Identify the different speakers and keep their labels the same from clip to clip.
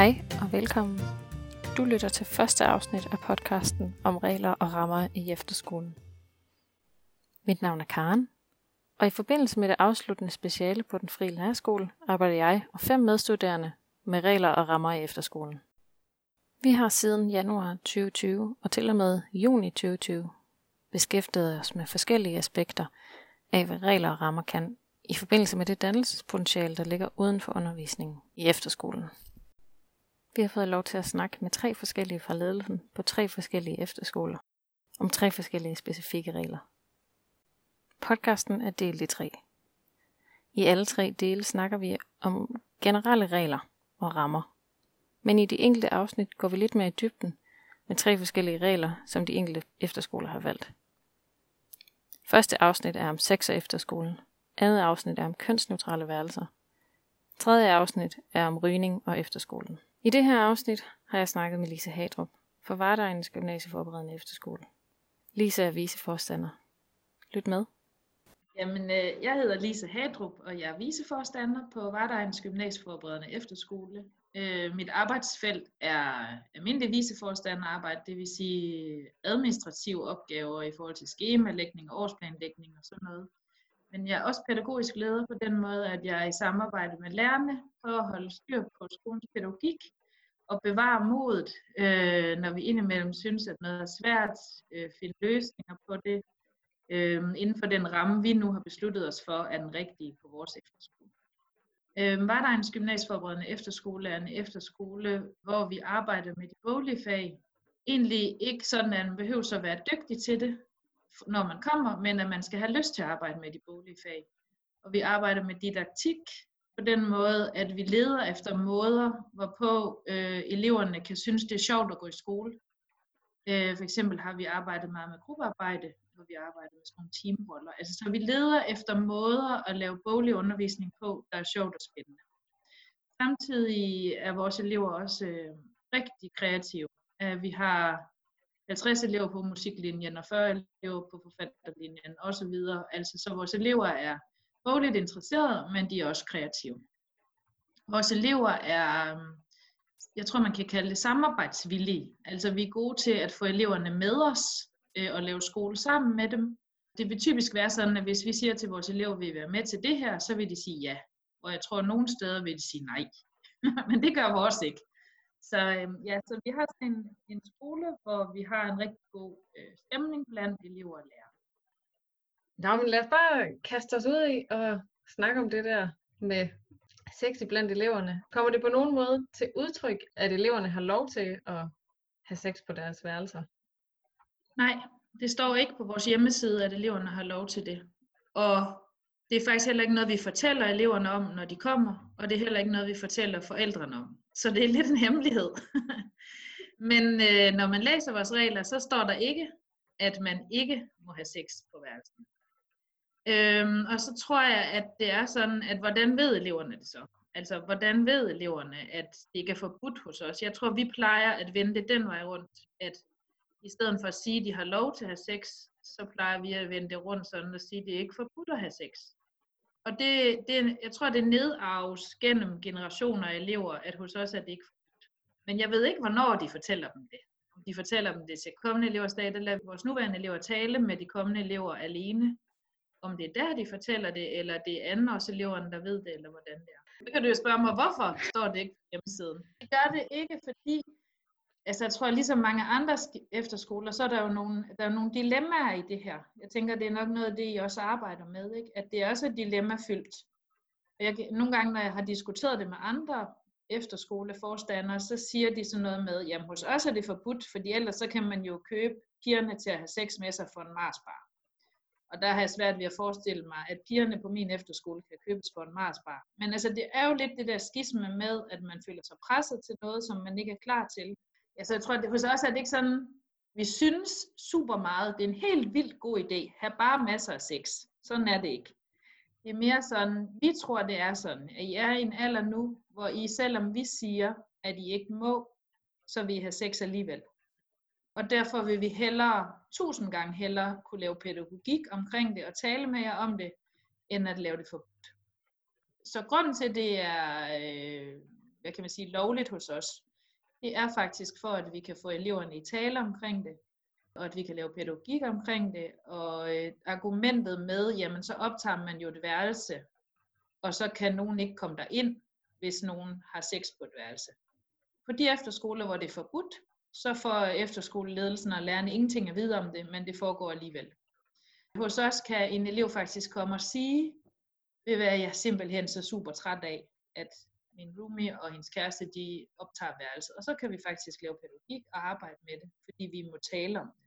Speaker 1: Hej og velkommen. Du lytter til første afsnit af podcasten om regler og rammer i efterskolen. Mit navn er Karen, og i forbindelse med det afsluttende speciale på den frie lærerskole arbejder jeg og fem medstuderende med regler og rammer i efterskolen. Vi har siden januar 2020 og til og med juni 2020 beskæftiget os med forskellige aspekter af, hvad regler og rammer kan i forbindelse med det dannelsespotentiale, der ligger uden for undervisningen i efterskolen. Vi har fået lov til at snakke med tre forskellige fra ledelsen på tre forskellige efterskoler om tre forskellige specifikke regler. Podcasten er delt i tre. I alle tre dele snakker vi om generelle regler og rammer. Men i de enkelte afsnit går vi lidt mere i dybden med tre forskellige regler, som de enkelte efterskoler har valgt. Første afsnit er om sex og efterskolen. Andet afsnit er om kønsneutrale værelser. Tredje afsnit er om rygning og efterskolen. I det her afsnit har jeg snakket med Lise Hadrup for Vardegnens Gymnasieforberedende Efterskole. Lise er viceforstander. Lyt med.
Speaker 2: Jamen, øh, jeg hedder Lise Hadrup, og jeg er viceforstander på Vardegnens Gymnasieforberedende Efterskole. Øh, mit arbejdsfelt er almindelig viceforstanderarbejde, det vil sige administrative opgaver i forhold til skemalægning og årsplanlægning og sådan noget. Men jeg er også pædagogisk leder på den måde, at jeg er i samarbejde med lærerne for at holde styr på skolens pædagogik og bevare modet, øh, når vi indimellem synes, at noget er svært, øh, finde løsninger på det, øh, inden for den ramme, vi nu har besluttet os for, er den rigtige på vores efterskole. Øh, var der en gymnasieforberedende efterskole er en efterskole, hvor vi arbejdede med de boglige fag. Egentlig ikke sådan, at man behøver at være dygtig til det, når man kommer, men at man skal have lyst til at arbejde med de boglige fag. Og vi arbejder med didaktik på den måde, at vi leder efter måder, hvorpå øh, eleverne kan synes, det er sjovt at gå i skole. Øh, for eksempel har vi arbejdet meget med gruppearbejde, hvor vi arbejder med sådan nogle teamroller. Altså, så vi leder efter måder at lave boglig undervisning på, der er sjovt og spændende. Samtidig er vores elever også øh, rigtig kreative. Uh, vi har 50 elever på musiklinjen og 40 elever på forfatterlinjen osv. Altså, så vores elever er bogligt interesserede, men de er også kreative. Vores elever er, øhm, jeg tror man kan kalde det samarbejdsvillige. Altså vi er gode til at få eleverne med os øh, og lave skole sammen med dem. Det vil typisk være sådan, at hvis vi siger til vores elever, at vi vil være med til det her, så vil de sige ja. Og jeg tror, at nogle steder vil de sige nej. men det gør vores ikke. Så, øhm, ja, så vi har sådan en, en skole, hvor vi har en rigtig god øh, stemning blandt elever og lærere.
Speaker 3: Nå, men lad os bare kaste os ud i og snakke om det der med sex blandt eleverne. Kommer det på nogen måde til udtryk, at eleverne har lov til at have sex på deres værelser?
Speaker 2: Nej, det står ikke på vores hjemmeside, at eleverne har lov til det. Og det er faktisk heller ikke noget, vi fortæller eleverne om, når de kommer, og det er heller ikke noget, vi fortæller forældrene om. Så det er lidt en hemmelighed. Men øh, når man læser vores regler, så står der ikke, at man ikke må have sex på værelsen. Øhm, og så tror jeg, at det er sådan, at hvordan ved eleverne det så? Altså, hvordan ved eleverne, at det ikke er forbudt hos os? Jeg tror, vi plejer at vende det den vej rundt, at i stedet for at sige, at de har lov til at have sex, så plejer vi at vende det rundt sådan og sige, at det er ikke forbudt at have sex. Og det, det, jeg tror, det nedarves gennem generationer af elever, at hos os er det ikke forbudt. Men jeg ved ikke, hvornår de fortæller dem det. Om de fortæller dem det til kommende elevers dag, der lader vores nuværende elever tale med de kommende elever alene. Om det er der, de fortæller det, eller det er anden års eleverne, der ved det, eller hvordan det er. Så kan du jo spørge mig, hvorfor står det ikke på hjemmesiden? Det gør det ikke, fordi altså jeg tror, ligesom mange andre efterskoler, så er der jo nogle, der er nogle dilemmaer i det her. Jeg tænker, det er nok noget af det, I også arbejder med, ikke? at det er også dilemmafyldt. Jeg, nogle gange, når jeg har diskuteret det med andre efterskoleforstandere, så siger de sådan noget med, jamen hos os er det forbudt, fordi ellers så kan man jo købe pigerne til at have sex med sig for en Marsbar. Og der har jeg svært ved at forestille mig, at pigerne på min efterskole kan købes for en Marsbar. Men altså, det er jo lidt det der skisme med, at man føler sig presset til noget, som man ikke er klar til. Altså, jeg tror, at hos os er det ikke sådan, vi synes super meget, det er en helt vildt god idé, have bare masser af sex. Sådan er det ikke. Det er mere sådan, vi tror, det er sådan, at I er i en alder nu, hvor I, selvom vi siger, at I ikke må, så vil I have sex alligevel. Og derfor vil vi hellere, tusind gange hellere, kunne lave pædagogik omkring det og tale med jer om det, end at lave det forbudt. Så grunden til, det er øh, hvad kan man sige, lovligt hos os. Det er faktisk for, at vi kan få eleverne i tale omkring det, og at vi kan lave pædagogik omkring det, og øh, argumentet med, jamen så optager man jo et værelse, og så kan nogen ikke komme der ind, hvis nogen har sex på et værelse. På de efterskoler, hvor det er forbudt, så får efterskoleledelsen og lærerne ingenting at vide om det, men det foregår alligevel. Hos os kan en elev faktisk komme og sige, ved hvad jeg simpelthen så super træt af, at min roomie og hendes kæreste, de optager værelset. Og så kan vi faktisk lave pædagogik og arbejde med det, fordi vi må tale om det.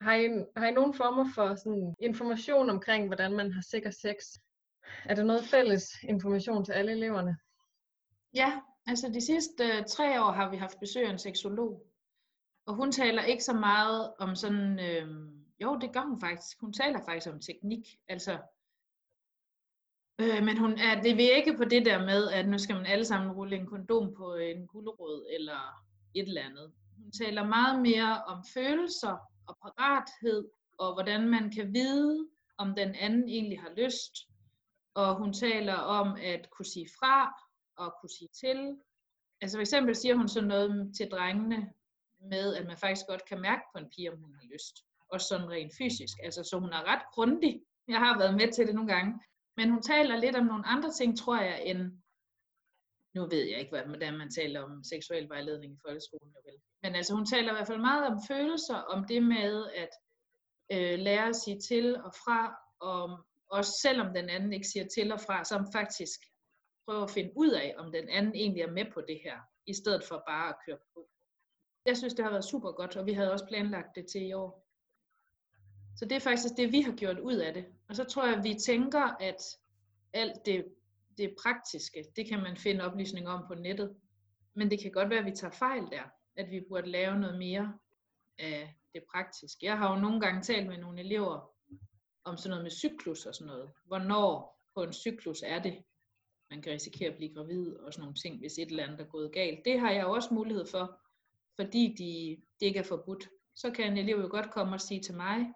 Speaker 3: Har I, har I nogle former for sådan information omkring, hvordan man har sikker sex? Er der noget fælles information til alle eleverne?
Speaker 2: Ja, altså de sidste øh, tre år har vi haft besøg af en seksolog. Og hun taler ikke så meget om sådan, øh, jo det gør hun faktisk, hun taler faktisk om teknik. Altså Øh, men hun er, det vil ikke på det der med, at nu skal man alle sammen rulle en kondom på øh, en gulerod eller et eller andet. Hun taler meget mere om følelser og parathed, og hvordan man kan vide, om den anden egentlig har lyst. Og hun taler om at kunne sige fra og kunne sige til. Altså for eksempel siger hun sådan noget til drengene med, at man faktisk godt kan mærke på en pige, om hun har lyst. Og sådan rent fysisk. Altså så hun er ret grundig. Jeg har været med til det nogle gange. Men hun taler lidt om nogle andre ting, tror jeg, end nu ved jeg ikke, hvordan man taler om seksuel vejledning i folkeskolen. Vel. Men altså, hun taler i hvert fald meget om følelser, om det med at øh, lære at sige til og fra, og også selvom den anden ikke siger til og fra, som faktisk prøver at finde ud af, om den anden egentlig er med på det her, i stedet for bare at køre på. Jeg synes, det har været super godt, og vi havde også planlagt det til i år. Så det er faktisk det, vi har gjort ud af det. Og så tror jeg, at vi tænker, at alt det, det praktiske, det kan man finde oplysninger om på nettet. Men det kan godt være, at vi tager fejl der. At vi burde lave noget mere af det praktiske. Jeg har jo nogle gange talt med nogle elever om sådan noget med cyklus og sådan noget. Hvornår på en cyklus er det, man kan risikere at blive gravid og sådan nogle ting, hvis et eller andet er gået galt. Det har jeg også mulighed for, fordi de, det ikke er forbudt. Så kan en elev jo godt komme og sige til mig,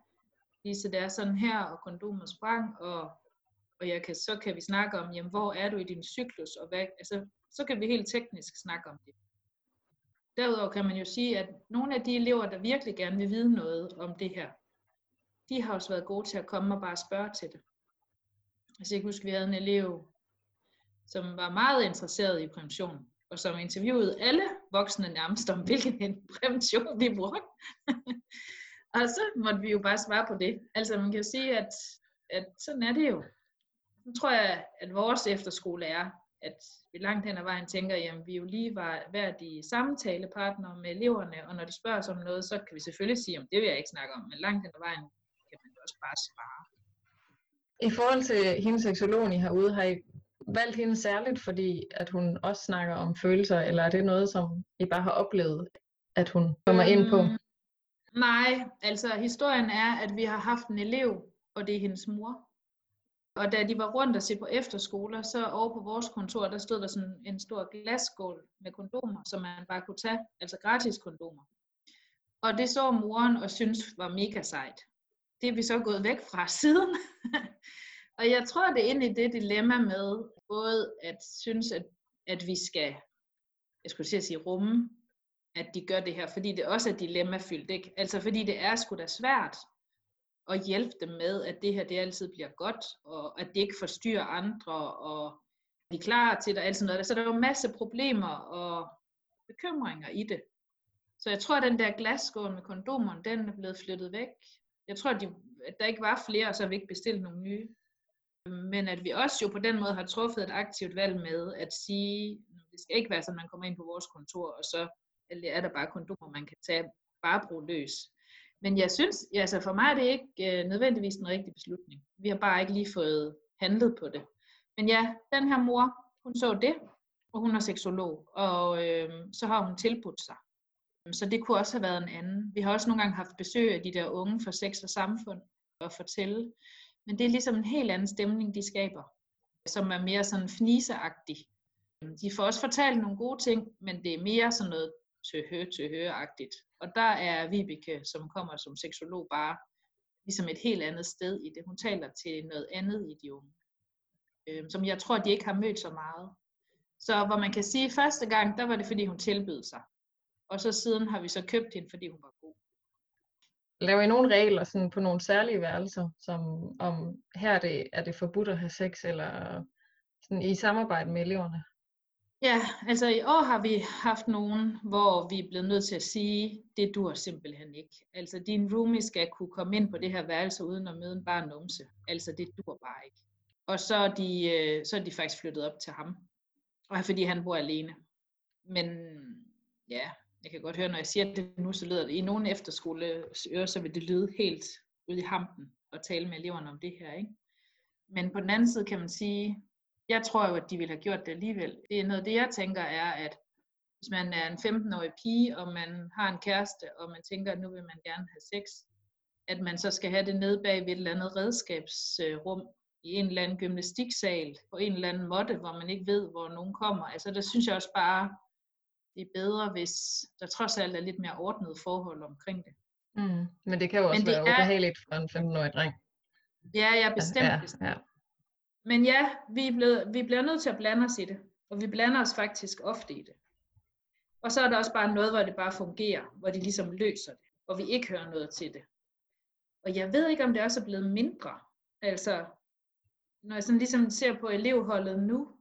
Speaker 2: Lise, det er sådan her, og kondomet sprang, og, og jeg kan, så kan vi snakke om, jamen, hvor er du i din cyklus, og hvad, altså, så kan vi helt teknisk snakke om det. Derudover kan man jo sige, at nogle af de elever, der virkelig gerne vil vide noget om det her, de har også været gode til at komme og bare spørge til det. Altså jeg kan huske, vi havde en elev, som var meget interesseret i prævention, og som interviewede alle voksne nærmest om, hvilken prævention de brugte. Og så måtte vi jo bare svare på det. Altså man kan jo sige, at, at sådan er det jo. Nu tror jeg, at vores efterskole er, at vi langt hen ad vejen tænker, at vi jo lige var værdige samtalepartnere med eleverne, og når de spørger os om noget, så kan vi selvfølgelig sige, om det vil jeg ikke snakke om, men langt hen ad vejen kan man også bare svare.
Speaker 3: I forhold til hendes seksologen I herude, har I valgt hende særligt, fordi at hun også snakker om følelser, eller er det noget, som I bare har oplevet, at hun kommer øhm, ind på?
Speaker 2: Nej, altså historien er, at vi har haft en elev, og det er hendes mor. Og da de var rundt og se på efterskoler, så over på vores kontor, der stod der sådan en stor glasskål med kondomer, som man bare kunne tage, altså gratis kondomer. Og det så moren og synes var mega sejt. Det er vi så gået væk fra siden. og jeg tror, det er ind i det dilemma med både at synes, at, at vi skal, jeg skulle sige rumme at de gør det her, fordi det også er dilemmafyldt, ikke? Altså fordi det er sgu da svært at hjælpe dem med, at det her det altid bliver godt, og at det ikke forstyrrer andre, og de er klar til det, og sådan noget. Så der er jo masse problemer og bekymringer i det. Så jeg tror, at den der glasskål med kondomer, den er blevet flyttet væk. Jeg tror, at, de, at der ikke var flere, og så har vi ikke bestilt nogle nye. Men at vi også jo på den måde har truffet et aktivt valg med at sige, det skal ikke være sådan, at man kommer ind på vores kontor, og så eller er der bare kondomer, man kan tage, bare bruge løs. Men jeg synes, altså for mig er det ikke øh, nødvendigvis en rigtig beslutning. Vi har bare ikke lige fået handlet på det. Men ja, den her mor, hun så det, og hun er seksolog, og øh, så har hun tilbudt sig. Så det kunne også have været en anden. Vi har også nogle gange haft besøg af de der unge fra sex og samfund at fortælle. Men det er ligesom en helt anden stemning, de skaber, som er mere sådan fniseagtig. De får også fortalt nogle gode ting, men det er mere sådan noget til hø til høreagtigt. Og der er Vibeke, som kommer som seksolog, bare ligesom et helt andet sted i det. Hun taler til noget andet i de unge, øh, som jeg tror, de ikke har mødt så meget. Så hvor man kan sige, at første gang, der var det, fordi hun tilbød sig. Og så siden har vi så købt hende, fordi hun var god.
Speaker 3: Laver I nogle regler sådan på nogle særlige værelser, som om her er det, er det forbudt at have sex, eller sådan i samarbejde med eleverne?
Speaker 2: Ja, altså i år har vi haft nogen, hvor vi er blevet nødt til at sige, det dur simpelthen ikke. Altså din roomie skal kunne komme ind på det her værelse uden at møde en bare numse. Altså det dur bare ikke. Og så er, de, øh, så er de faktisk flyttet op til ham. Og fordi han bor alene. Men ja, jeg kan godt høre, når jeg siger det nu, så lyder det i nogle efterskoleører, så vil det lyde helt ude i hampen at tale med eleverne om det her. Ikke? Men på den anden side kan man sige, jeg tror jo, at de ville have gjort det alligevel. Det er noget, det jeg tænker er, at hvis man er en 15-årig pige, og man har en kæreste, og man tænker, at nu vil man gerne have sex, at man så skal have det nede bag ved et eller andet redskabsrum i en eller anden gymnastiksal, på en eller anden måtte, hvor man ikke ved, hvor nogen kommer. Altså der synes jeg også bare, det er bedre, hvis der trods alt er lidt mere ordnet forhold omkring det.
Speaker 3: Mm. Men det kan jo også være er... ubehageligt for en 15-årig dreng.
Speaker 2: Ja, ja, bestemt. Ja, ja, ja. Men ja, vi, er blevet, vi bliver nødt til at blande os i det, og vi blander os faktisk ofte i det. Og så er der også bare noget, hvor det bare fungerer, hvor de ligesom løser det, og vi ikke hører noget til det. Og jeg ved ikke, om det også er blevet mindre. Altså, når jeg sådan ligesom ser på elevholdet nu,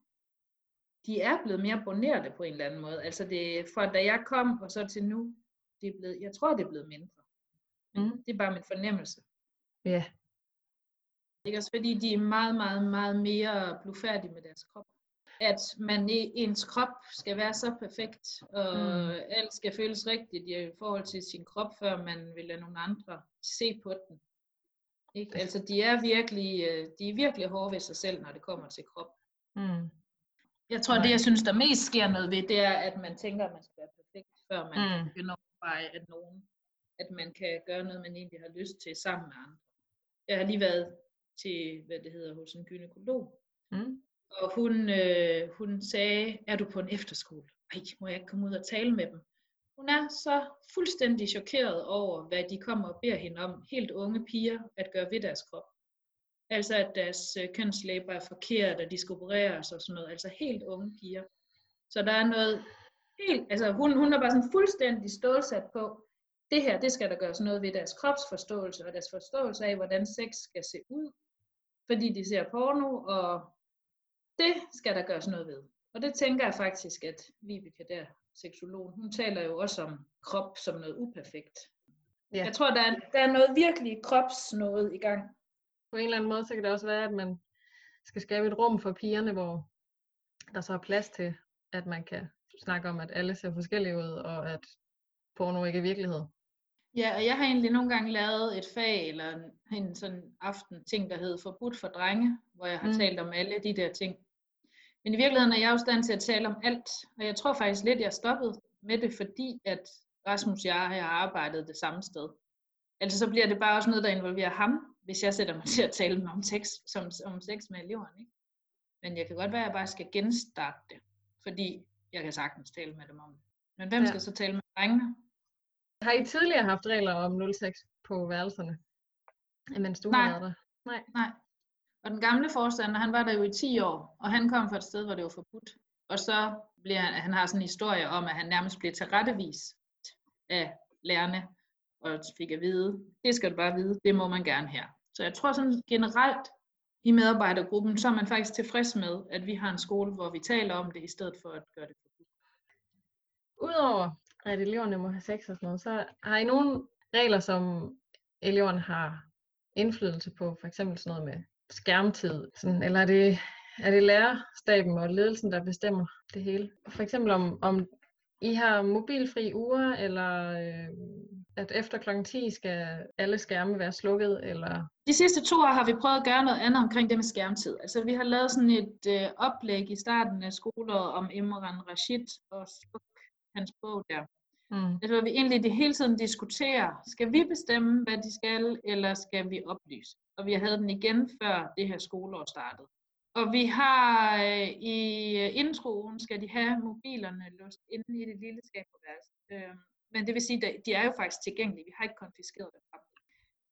Speaker 2: de er blevet mere bonerte på en eller anden måde. Altså det, fra da jeg kom og så til nu, det er blevet, jeg tror, det er blevet mindre. Mm. Det er bare min fornemmelse.
Speaker 3: Ja.
Speaker 2: Er også fordi, de er meget, meget, meget mere blufærdige med deres krop. At man ens krop skal være så perfekt, og mm. alt skal føles rigtigt i forhold til sin krop, før man vil lade nogle andre se på den. Ikke? Altså de er virkelig, øh, de er virkelig hårde ved sig selv, når det kommer til krop. Mm. Jeg tror, Nej. det jeg synes, der mest sker noget ved, det er, at man tænker, at man skal være perfekt, før man mm. begynder at overveje, at nogen, at man kan gøre noget, man egentlig har lyst til sammen med andre. Jeg har lige været til, hvad det hedder, hos en gynekolog. Mm. Og hun, øh, hun sagde, er du på en efterskole? Ej, må jeg ikke komme ud og tale med dem? Hun er så fuldstændig chokeret over, hvad de kommer og beder hende om, helt unge piger, at gøre ved deres krop. Altså at deres øh, kønslæber er forkert, og de skal opereres og sådan noget. Altså helt unge piger. Så der er noget helt, altså hun, hun er bare sådan fuldstændig stålsat på, det her, det skal der gøres noget ved deres kropsforståelse, og deres forståelse af, hvordan sex skal se ud, fordi de ser porno, og det skal der gøres noget ved. Og det tænker jeg faktisk, at Vibeke der, seksologen, hun taler jo også om krop som noget uperfekt. Ja. Jeg tror, der er, der er noget virkelig kropsnået i gang.
Speaker 3: På en eller anden måde, så kan det også være, at man skal skabe et rum for pigerne, hvor der så er plads til, at man kan snakke om, at alle ser forskellige ud, og at porno ikke er virkelighed.
Speaker 2: Ja, og jeg har egentlig nogle gange lavet et fag, eller en, en sådan aften ting, der hed Forbudt for drenge, hvor jeg har mm. talt om alle de der ting. Men i virkeligheden er jeg jo stand til at tale om alt, og jeg tror faktisk lidt, jeg stoppede med det, fordi at Rasmus og jeg har arbejdet det samme sted. Altså så bliver det bare også noget, der involverer ham, hvis jeg sætter mig til at tale om sex, som, om sex med eleverne. Ikke? Men jeg kan godt være, at jeg bare skal genstarte det, fordi jeg kan sagtens tale med dem om det. Men hvem ja. skal så tale med drengene?
Speaker 3: Har I tidligere haft regler om 06 på værelserne, mens du
Speaker 2: Nej.
Speaker 3: har været der?
Speaker 2: Nej. Nej. Og den gamle forstander, han var der jo i 10 år, og han kom fra et sted, hvor det var forbudt. Og så bliver han, han har sådan en historie om, at han nærmest blev tilrettevist af lærerne, og fik at vide, det skal du bare vide, det må man gerne her. Så jeg tror sådan generelt i medarbejdergruppen, så er man faktisk tilfreds med, at vi har en skole, hvor vi taler om det, i stedet for at gøre det forbudt.
Speaker 3: Udover at eleverne må have sex og sådan noget, så har I nogle regler, som eleverne har indflydelse på, for eksempel sådan noget med skærmtid, sådan, eller er det, er det lærerstaben og ledelsen, der bestemmer det hele? For eksempel om, om I har mobilfri uger, eller øh, at efter kl. 10 skal alle skærme være slukket? Eller?
Speaker 2: De sidste to år har vi prøvet at gøre noget andet omkring det med skærmtid. Altså vi har lavet sådan et øh, oplæg i starten af skoleåret om Imran Rashid og hans bog der. Mm. Altså hvor vi egentlig det hele tiden diskuterer, skal vi bestemme, hvad de skal, eller skal vi oplyse? Og vi havde den igen før det her skoleår startede. Og vi har øh, i øh, introen, skal de have mobilerne låst inde i det lille skab på Øh, men det vil sige, at de er jo faktisk tilgængelige. Vi har ikke konfiskeret dem fra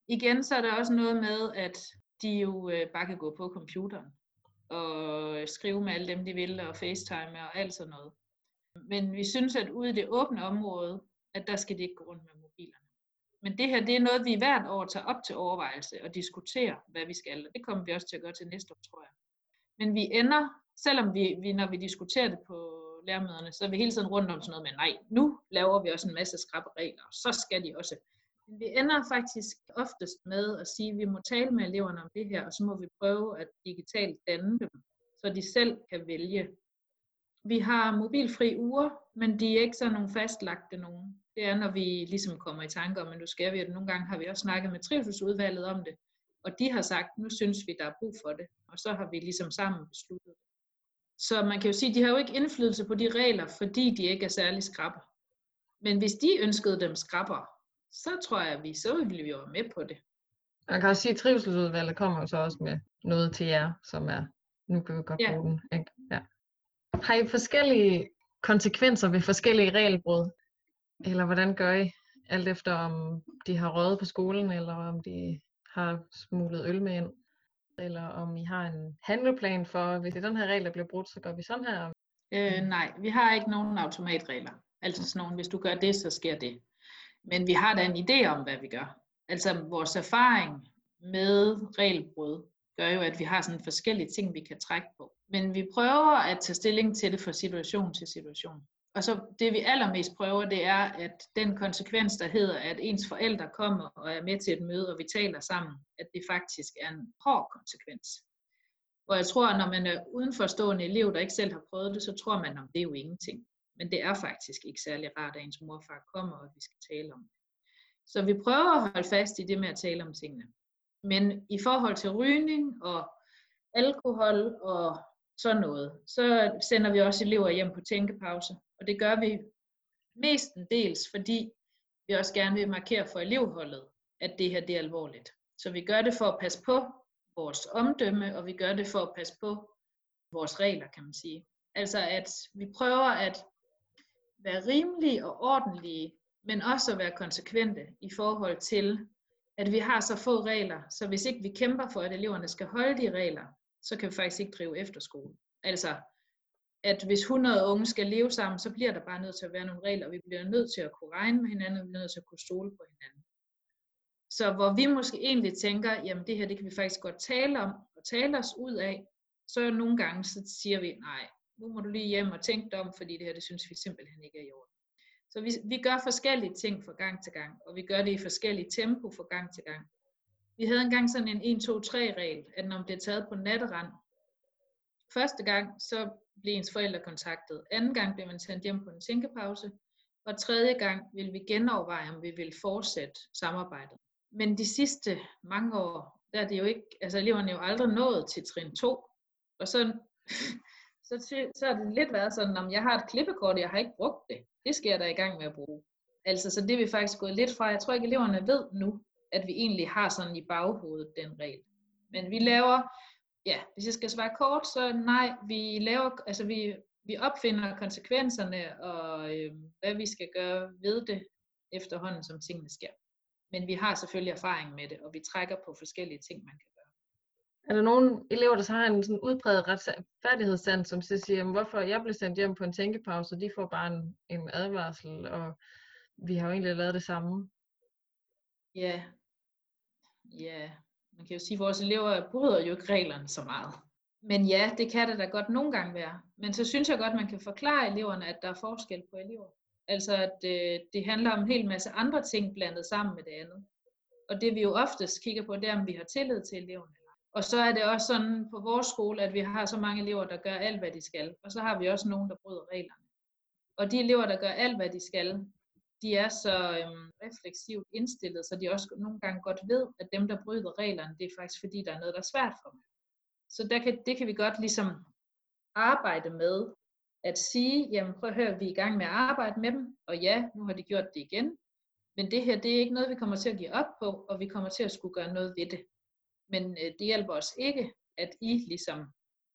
Speaker 2: Igen så er der også noget med, at de jo øh, bare kan gå på computeren. og øh, skrive med alle dem, de vil, og facetime og alt sådan noget. Men vi synes, at ude i det åbne område, at der skal de ikke gå rundt med mobilerne. Men det her, det er noget, vi hvert år tager op til overvejelse og diskuterer, hvad vi skal. Og det kommer vi også til at gøre til næste år, tror jeg. Men vi ender, selvom vi, vi når vi diskuterer det på lærermøderne, så er vi hele tiden rundt om sådan noget med, nej, nu laver vi også en masse skrappe regler, og så skal de også. Men vi ender faktisk oftest med at sige, at vi må tale med eleverne om det her, og så må vi prøve at digitalt danne dem, så de selv kan vælge. Vi har mobilfri uger, men de er ikke sådan nogle fastlagte nogen. Det er, når vi ligesom kommer i tanke om, at nu skal vi, og nogle gange har vi også snakket med trivselsudvalget om det, og de har sagt, nu synes vi, der er brug for det, og så har vi ligesom sammen besluttet det. Så man kan jo sige, at de har jo ikke indflydelse på de regler, fordi de ikke er særlig skrabber. Men hvis de ønskede dem skrabber, så tror jeg, at vi så ville vi jo være med på det.
Speaker 3: Man kan også sige, at trivselsudvalget kommer jo så også med noget til jer, som er, nu kan vi godt ja. bruge den. Ikke? Har I forskellige konsekvenser ved forskellige regelbrud? Eller hvordan gør I? Alt efter om de har røget på skolen, eller om de har smuglet øl med ind? Eller om I har en handleplan for, hvis det den her regel bliver brudt, så gør vi sådan her?
Speaker 2: Øh, nej, vi har ikke nogen automatregler. Altså sådan nogle, hvis du gør det, så sker det. Men vi har da en idé om, hvad vi gør. Altså vores erfaring med regelbrud gør jo, at vi har sådan forskellige ting, vi kan trække på. Men vi prøver at tage stilling til det fra situation til situation. Og så det vi allermest prøver, det er, at den konsekvens, der hedder, at ens forældre kommer og er med til et møde, og vi taler sammen, at det faktisk er en hård konsekvens. Og jeg tror, at når man er udenforstående elev, der ikke selv har prøvet det, så tror man, om det er jo ingenting. Men det er faktisk ikke særlig rart, at ens morfar kommer, og vi skal tale om det. Så vi prøver at holde fast i det med at tale om tingene. Men i forhold til rygning og alkohol og sådan noget, så sender vi også elever hjem på tænkepause. Og det gør vi mestendels, fordi vi også gerne vil markere for elevholdet, at det her det er alvorligt. Så vi gør det for at passe på vores omdømme, og vi gør det for at passe på vores regler, kan man sige. Altså at vi prøver at være rimelige og ordentlige, men også at være konsekvente i forhold til, at vi har så få regler, så hvis ikke vi kæmper for, at eleverne skal holde de regler, så kan vi faktisk ikke drive efterskole. Altså, at hvis 100 unge skal leve sammen, så bliver der bare nødt til at være nogle regler, og vi bliver nødt til at kunne regne med hinanden, og vi bliver nødt til at kunne stole på hinanden. Så hvor vi måske egentlig tænker, jamen det her, det kan vi faktisk godt tale om, og tale os ud af, så nogle gange så siger vi, nej, nu må du lige hjem og tænke dig om, fordi det her, det synes vi simpelthen ikke er i orden. Så vi, vi gør forskellige ting fra gang til gang, og vi gør det i forskellige tempo fra gang til gang. Vi havde engang sådan en 1-2-3-regel, at når man bliver taget på natterand, første gang, så blev ens forældre kontaktet. Anden gang blev man sendt hjem på en tænkepause, og tredje gang vil vi genoverveje, om vi vil fortsætte samarbejdet. Men de sidste mange år, der er det jo ikke, altså eleverne er jo aldrig nået til trin 2, og så så, så har det lidt været sådan, om jeg har et klippekort, jeg har ikke brugt det. Det skal jeg da i gang med at bruge. Altså, så det er vi faktisk gået lidt fra. Jeg tror ikke, eleverne ved nu, at vi egentlig har sådan i baghovedet den regel. Men vi laver, ja, hvis jeg skal svare kort, så nej, vi laver, altså vi, vi opfinder konsekvenserne og øh, hvad vi skal gøre ved det efterhånden, som tingene sker. Men vi har selvfølgelig erfaring med det, og vi trækker på forskellige ting, man kan
Speaker 3: er der nogle elever, der så har en sådan udbredt retfærdighedssand, som så siger, hvorfor jeg blev sendt hjem på en tænkepause, og de får bare en, en advarsel, og vi har jo egentlig lavet det samme?
Speaker 2: Ja, ja. Man kan jo sige, at vores elever bryder jo ikke reglerne så meget. Men ja, det kan det da godt nogle gange være. Men så synes jeg godt, man kan forklare eleverne, at der er forskel på elever. Altså at øh, det handler om en hel masse andre ting blandet sammen med det andet. Og det vi jo oftest kigger på, det er, om vi har tillid til eleverne og så er det også sådan på vores skole, at vi har så mange elever, der gør alt, hvad de skal. Og så har vi også nogen, der bryder reglerne. Og de elever, der gør alt, hvad de skal, de er så øhm, refleksivt indstillet, så de også nogle gange godt ved, at dem, der bryder reglerne, det er faktisk fordi, der er noget, der er svært for dem. Så der kan, det kan vi godt ligesom arbejde med, at sige, jamen prøv at høre, vi er i gang med at arbejde med dem, og ja, nu har de gjort det igen, men det her, det er ikke noget, vi kommer til at give op på, og vi kommer til at skulle gøre noget ved det. Men øh, det hjælper os ikke, at I ligesom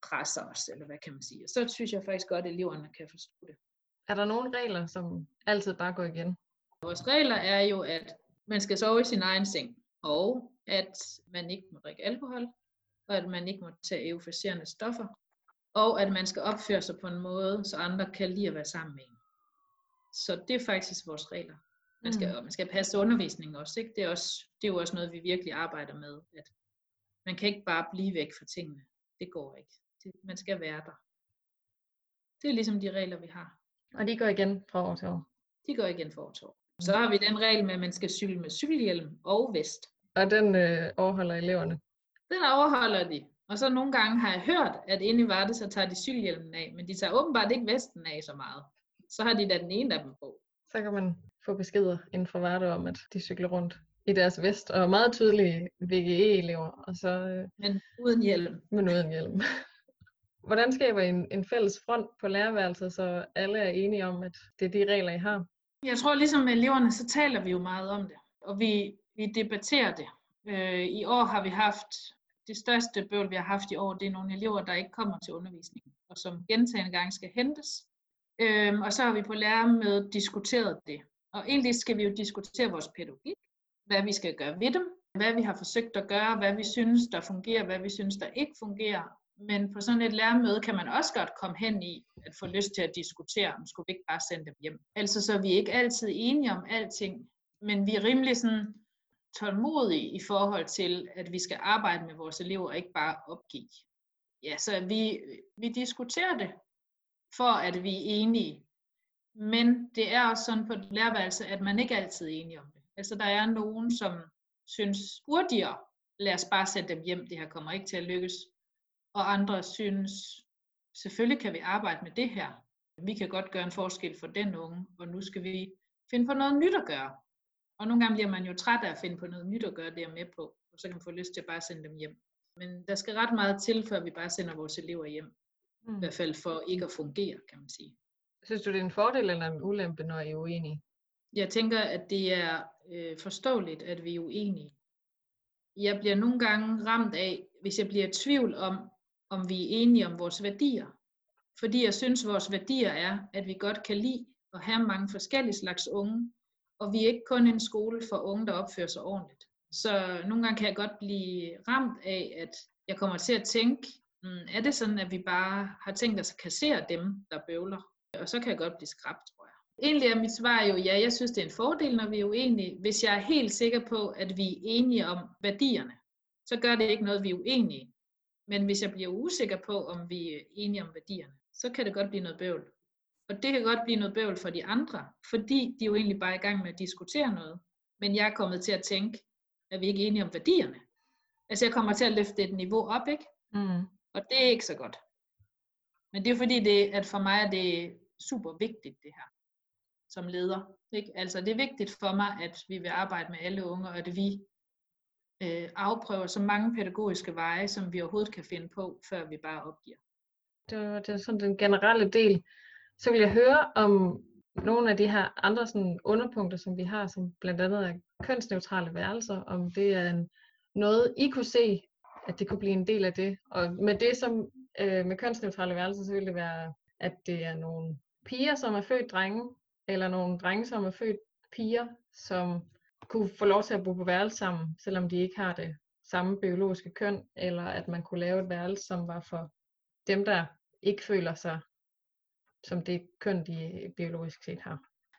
Speaker 2: presser os, eller hvad kan man sige. Og så synes jeg faktisk godt, at eleverne kan forstå det.
Speaker 3: Er der nogle regler, som altid bare går igen?
Speaker 2: Vores regler er jo, at man skal sove i sin egen seng, og at man ikke må drikke alkohol, og at man ikke må tage euforiserende stoffer, og at man skal opføre sig på en måde, så andre kan lide at være sammen med en. Så det er faktisk vores regler. Man skal, mm. man skal passe undervisningen også, ikke? Det er, også, det er jo også noget, vi virkelig arbejder med, at man kan ikke bare blive væk fra tingene. Det går ikke. Det, man skal være der. Det er ligesom de regler, vi har.
Speaker 3: Og de går igen fra år til år?
Speaker 2: De går igen fra år til år. Så har vi den regel med, at man skal cykle med cykelhjelm og vest.
Speaker 3: Og den øh, overholder eleverne?
Speaker 2: Den overholder de. Og så nogle gange har jeg hørt, at inde i Varde, så tager de cykelhjelmen af, men de tager åbenbart ikke vesten af så meget. Så har de da den ene af dem på.
Speaker 3: Så kan man få beskeder inden for Varde om, at de cykler rundt i deres vest, og meget tydelige VGE-elever. Og så, øh,
Speaker 2: men uden hjelm.
Speaker 3: Men uden hjelm. Hvordan skaber I en, en fælles front på lærerværelset, så alle er enige om, at det er de regler, I har?
Speaker 2: Jeg tror ligesom med eleverne, så taler vi jo meget om det, og vi, vi debatterer det. Øh, I år har vi haft, det største bøvl vi har haft i år, det er nogle elever, der ikke kommer til undervisningen, og som gentagende gange skal hentes. Øh, og så har vi på lærermødet diskuteret det. Og egentlig skal vi jo diskutere vores pædagogik, hvad vi skal gøre ved dem, hvad vi har forsøgt at gøre, hvad vi synes, der fungerer, hvad vi synes, der ikke fungerer. Men på sådan et lærermøde kan man også godt komme hen i at få lyst til at diskutere, om skulle vi ikke bare sende dem hjem. Altså så vi er ikke altid enige om alting, men vi er rimelig sådan tålmodige i forhold til, at vi skal arbejde med vores elever og ikke bare opgive. Ja, så vi, vi diskuterer det, for at vi er enige. Men det er også sådan på et lærerværelse, at man ikke altid er enige om det. Altså der er nogen, som synes hurtigere, lad os bare sætte dem hjem, det her kommer ikke til at lykkes. Og andre synes, selvfølgelig kan vi arbejde med det her. Vi kan godt gøre en forskel for den unge, og nu skal vi finde på noget nyt at gøre. Og nogle gange bliver man jo træt af at finde på noget nyt at gøre, det er med på, og så kan man få lyst til at bare sende dem hjem. Men der skal ret meget til, før vi bare sender vores elever hjem. Mm. I hvert fald for ikke at fungere, kan man sige.
Speaker 3: Synes du, det er en fordel eller en ulempe, når I er uenige?
Speaker 2: Jeg tænker, at det er øh, forståeligt, at vi er uenige. Jeg bliver nogle gange ramt af, hvis jeg bliver i tvivl om, om vi er enige om vores værdier. Fordi jeg synes, vores værdier er, at vi godt kan lide at have mange forskellige slags unge, og vi er ikke kun en skole for unge, der opfører sig ordentligt. Så nogle gange kan jeg godt blive ramt af, at jeg kommer til at tænke, mm, er det sådan, at vi bare har tænkt os at kassere dem, der bøvler? Og så kan jeg godt blive skræbt, tror jeg. Egentlig er mit svar jo, ja, jeg synes, det er en fordel, når vi er uenige. Hvis jeg er helt sikker på, at vi er enige om værdierne, så gør det ikke noget, vi er uenige. Men hvis jeg bliver usikker på, om vi er enige om værdierne, så kan det godt blive noget bøvl. Og det kan godt blive noget bøvl for de andre, fordi de er jo egentlig bare er i gang med at diskutere noget. Men jeg er kommet til at tænke, at vi ikke er enige om værdierne. Altså jeg kommer til at løfte et niveau op, ikke? Mm. Og det er ikke så godt. Men det er fordi, det, at for mig er det super vigtigt, det her, som leder. Ikke? Altså det er vigtigt for mig, at vi vil arbejde med alle unge, og at vi øh, afprøver så mange pædagogiske veje, som vi overhovedet kan finde på, før vi bare opgiver.
Speaker 3: Det var, det var sådan den generelle del. Så vil jeg høre om nogle af de her andre sådan underpunkter, som vi har, som blandt andet er kønsneutrale værelser, om det er en, noget, I kunne se, at det kunne blive en del af det. Og med det som øh, med kønsneutrale værelser, så vil det være, at det er nogle piger, som er født drenge, eller nogle drenge, som er født piger, som kunne få lov til at bo på værelse sammen, selvom de ikke har det samme biologiske køn, eller at man kunne lave et værelse, som var for dem, der ikke føler sig som det køn, de biologisk set har.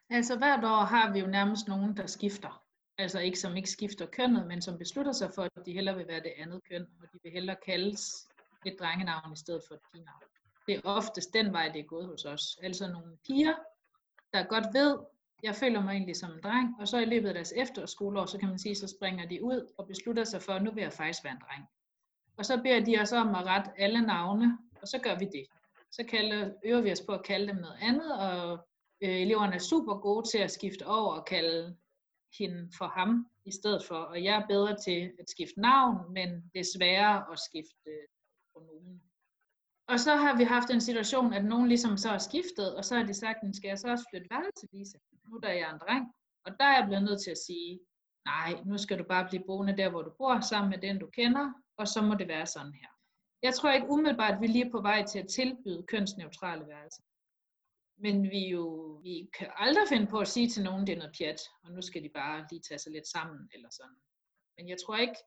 Speaker 2: Altså hvert år har vi jo nærmest nogen, der skifter. Altså ikke som ikke skifter kønnet, men som beslutter sig for, at de hellere vil være det andet køn, og de vil hellere kaldes et drengenavn i stedet for et pigenavn. Det er oftest den vej, det er gået hos os. Altså nogle piger, der godt ved, jeg føler mig egentlig som en dreng, og så i løbet af deres efterskoleår, så kan man sige, så springer de ud og beslutter sig for, at nu vil jeg faktisk være en dreng. Og så beder de os om at rette alle navne, og så gør vi det så kalder, øver vi os på at kalde dem noget andet, og øh, eleverne er super gode til at skifte over og kalde hende for ham i stedet for, og jeg er bedre til at skifte navn, men det er sværere at skifte øh, pronomen. Og så har vi haft en situation, at nogen ligesom så er skiftet, og så har de sagt, skal jeg så også flytte værelse, Lisa? Nu der er jeg en dreng. Og der er jeg blevet nødt til at sige, nej, nu skal du bare blive boende der, hvor du bor, sammen med den, du kender, og så må det være sådan her. Jeg tror ikke umiddelbart, at vi lige er på vej til at tilbyde kønsneutrale værelser. Men vi, jo, vi kan aldrig finde på at sige til nogen, det er noget pjat, og nu skal de bare lige tage sig lidt sammen, eller sådan. Men jeg tror ikke,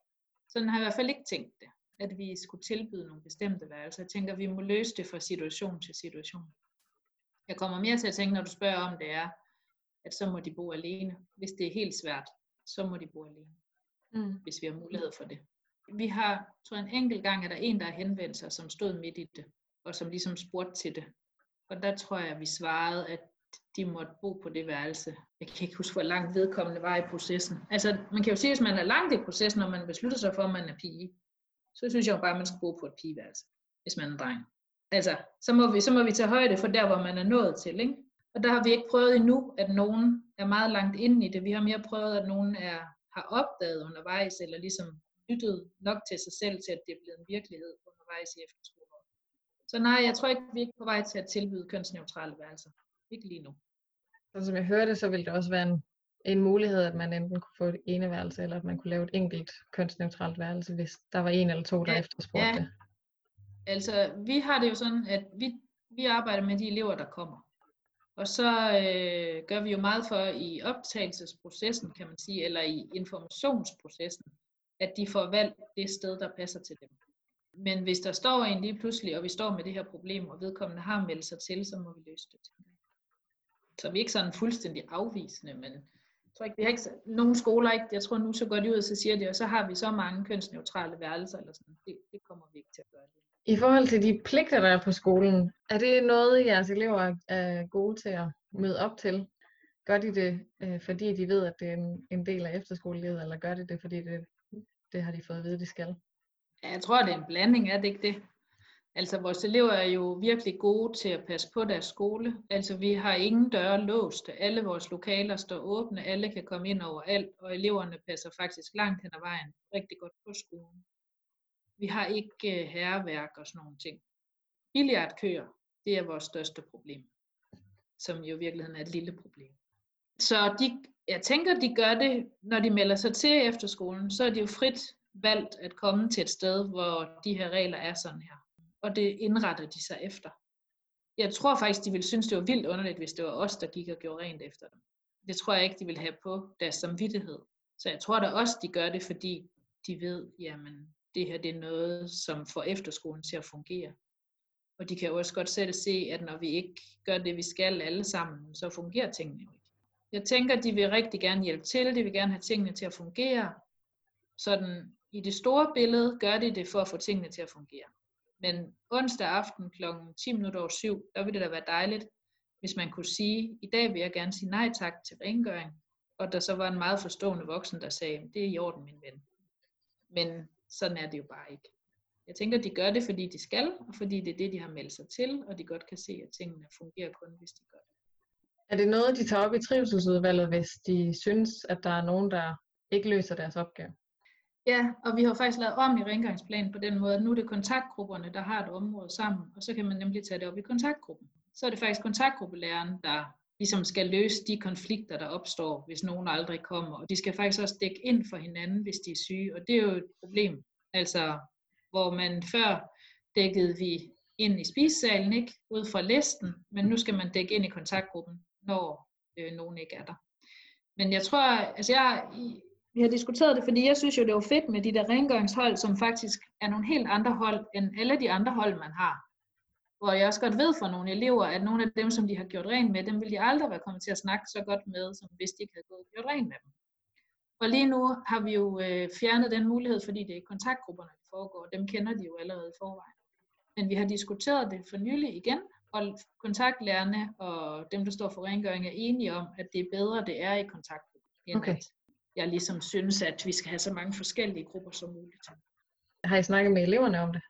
Speaker 2: sådan har jeg i hvert fald ikke tænkt det at vi skulle tilbyde nogle bestemte værelser. Jeg tænker, at vi må løse det fra situation til situation. Jeg kommer mere til at tænke, når du spørger om det er, at så må de bo alene. Hvis det er helt svært, så må de bo alene. Mm. Hvis vi har mulighed for det. Vi har, tror jeg, en enkelt gang, at der er en, der har henvendt sig, som stod midt i det, og som ligesom spurgte til det. Og der tror jeg, at vi svarede, at de måtte bo på det værelse. Jeg kan ikke huske, hvor langt vedkommende var i processen. Altså, man kan jo sige, at hvis man er langt i processen, når man beslutter sig for, at man er pige, så synes jeg jo bare, at man skal bo på et pigeværelse, hvis man er dreng. Altså, så må vi, så må vi tage højde for der, hvor man er nået til, ikke? Og der har vi ikke prøvet endnu, at nogen er meget langt inde i det. Vi har mere prøvet, at nogen er, har opdaget undervejs, eller ligesom lyttet nok til sig selv, til at det er blevet en virkelighed undervejs i efterskolen. Så nej, jeg tror ikke, vi er på vej til at tilbyde kønsneutrale værelser. Ikke lige nu.
Speaker 3: Så som jeg hørte, så vil det også være en, en mulighed, at man enten kunne få et ene værelse, eller at man kunne lave et enkelt kønsneutralt værelse, hvis der var en eller to, der ja, efterspurgte ja. det.
Speaker 2: Altså, vi har det jo sådan, at vi, vi arbejder med de elever, der kommer. Og så øh, gør vi jo meget for i optagelsesprocessen, kan man sige, eller i informationsprocessen, at de får valgt det sted, der passer til dem. Men hvis der står en lige pludselig, og vi står med det her problem, og vedkommende har meldt sig til, så må vi løse det. Så vi er ikke sådan fuldstændig afvisende, men tror ikke, vi har ikke, nogle skoler ikke, jeg tror nu så går de ud og så siger de, og så har vi så mange kønsneutrale værelser, eller sådan. Det, det kommer vi ikke til at gøre. Det.
Speaker 3: I forhold til de pligter, der er på skolen, er det noget, jeres elever er gode til at møde op til? Gør de det, øh, fordi de ved, at det er en, en del af efterskolelivet, eller gør de det, fordi det, det har de fået at vide, de skal?
Speaker 2: Ja, jeg tror, det er en blanding, er det ikke det? Altså, vores elever er jo virkelig gode til at passe på deres skole. Altså, vi har ingen døre låst. Alle vores lokaler står åbne. Alle kan komme ind overalt, og eleverne passer faktisk langt hen ad vejen rigtig godt på skolen. Vi har ikke øh, herreværk og sådan nogle ting. Billiardkøer, det er vores største problem, som jo i virkeligheden er et lille problem. Så de, jeg tænker, de gør det, når de melder sig til efterskolen, så er de jo frit valgt at komme til et sted, hvor de her regler er sådan her. Og det indretter de sig efter. Jeg tror faktisk, de ville synes, det var vildt underligt, hvis det var os, der gik og gjorde rent efter dem. Det tror jeg ikke, de vil have på deres samvittighed. Så jeg tror da også, de gør det, fordi de ved, jamen, det her det er noget, som får efterskolen til at fungere. Og de kan jo også godt selv se, at når vi ikke gør det, vi skal alle sammen, så fungerer tingene jo ikke. Jeg tænker, de vil rigtig gerne hjælpe til, de vil gerne have tingene til at fungere. Sådan i det store billede gør de det for at få tingene til at fungere. Men onsdag aften kl. 10 minutter over syv, der ville det da være dejligt, hvis man kunne sige, i dag vil jeg gerne sige nej tak til rengøring, og der så var en meget forstående voksen, der sagde, det er i orden, min ven. Men sådan er det jo bare ikke. Jeg tænker, de gør det, fordi de skal, og fordi det er det, de har meldt sig til, og de godt kan se, at tingene fungerer kun, hvis de gør det.
Speaker 3: Er det noget, de tager op i trivselsudvalget, hvis de synes, at der er nogen, der ikke løser deres opgave?
Speaker 2: Ja, og vi har faktisk lavet om i rengøringsplanen på den måde, at nu er det kontaktgrupperne, der har et område sammen, og så kan man nemlig tage det op i kontaktgruppen. Så er det faktisk kontaktgruppelæreren, der ligesom skal løse de konflikter, der opstår, hvis nogen aldrig kommer. Og de skal faktisk også dække ind for hinanden, hvis de er syge, og det er jo et problem. Altså, hvor man før dækkede vi ind i spisesalen, ikke? Ud fra listen, men nu skal man dække ind i kontaktgruppen, når øh, nogen ikke er der. Men jeg tror, altså jeg, vi har diskuteret det, fordi jeg synes jo, det var fedt med de der rengøringshold, som faktisk er nogle helt andre hold, end alle de andre hold, man har. Hvor jeg også godt ved fra nogle elever, at nogle af dem, som de har gjort rent med, dem ville de aldrig være kommet til at snakke så godt med, som hvis de ikke havde gået gjort rent med dem. Og lige nu har vi jo øh, fjernet den mulighed, fordi det er kontaktgrupperne, der foregår. Dem kender de jo allerede i forvejen. Men vi har diskuteret det for nylig igen, og kontaktlærerne og dem, der står for rengøring, er enige om, at det er bedre, det er i kontaktgruppen, end okay. at jeg ligesom synes, at vi skal have så mange forskellige grupper som muligt.
Speaker 3: Har I snakket med eleverne om det?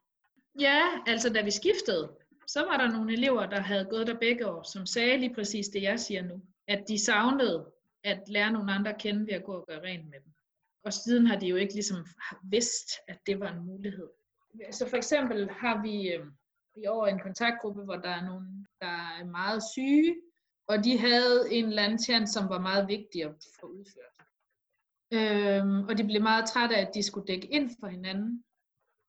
Speaker 2: Ja, altså da vi skiftede, så var der nogle elever, der havde gået der begge år, som sagde lige præcis det, jeg siger nu. At de savnede at lære nogle andre at kende ved at gå og gøre rent med dem. Og siden har de jo ikke ligesom vidst, at det var en mulighed. Så for eksempel har vi øh, i år en kontaktgruppe, hvor der er nogen, der er meget syge, og de havde en eller anden tjent, som var meget vigtig at få udført. Øhm, og de blev meget trætte af, at de skulle dække ind for hinanden.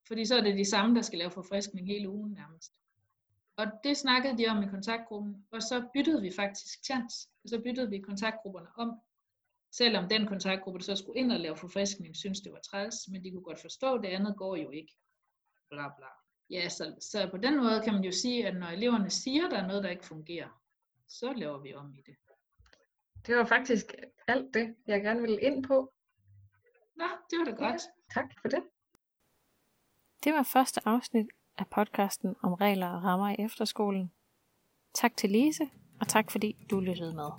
Speaker 2: Fordi så er det de samme, der skal lave forfriskning hele ugen nærmest. Og det snakkede de om i kontaktgruppen, og så byttede vi faktisk chance. Og så byttede vi kontaktgrupperne om. Selvom den kontaktgruppe, der så skulle ind og lave forfriskning, synes det var træls, men de kunne godt forstå, at det andet går jo ikke. bla bla. Ja, så, så på den måde kan man jo sige, at når eleverne siger, at der er noget, der ikke fungerer, så laver vi om i det.
Speaker 3: Det var faktisk alt det, jeg gerne ville ind på.
Speaker 2: Nå, det var da godt.
Speaker 3: Ja, tak for det.
Speaker 1: Det var første afsnit af podcasten om regler og rammer i efterskolen. Tak til Lise, og tak fordi du lyttede med.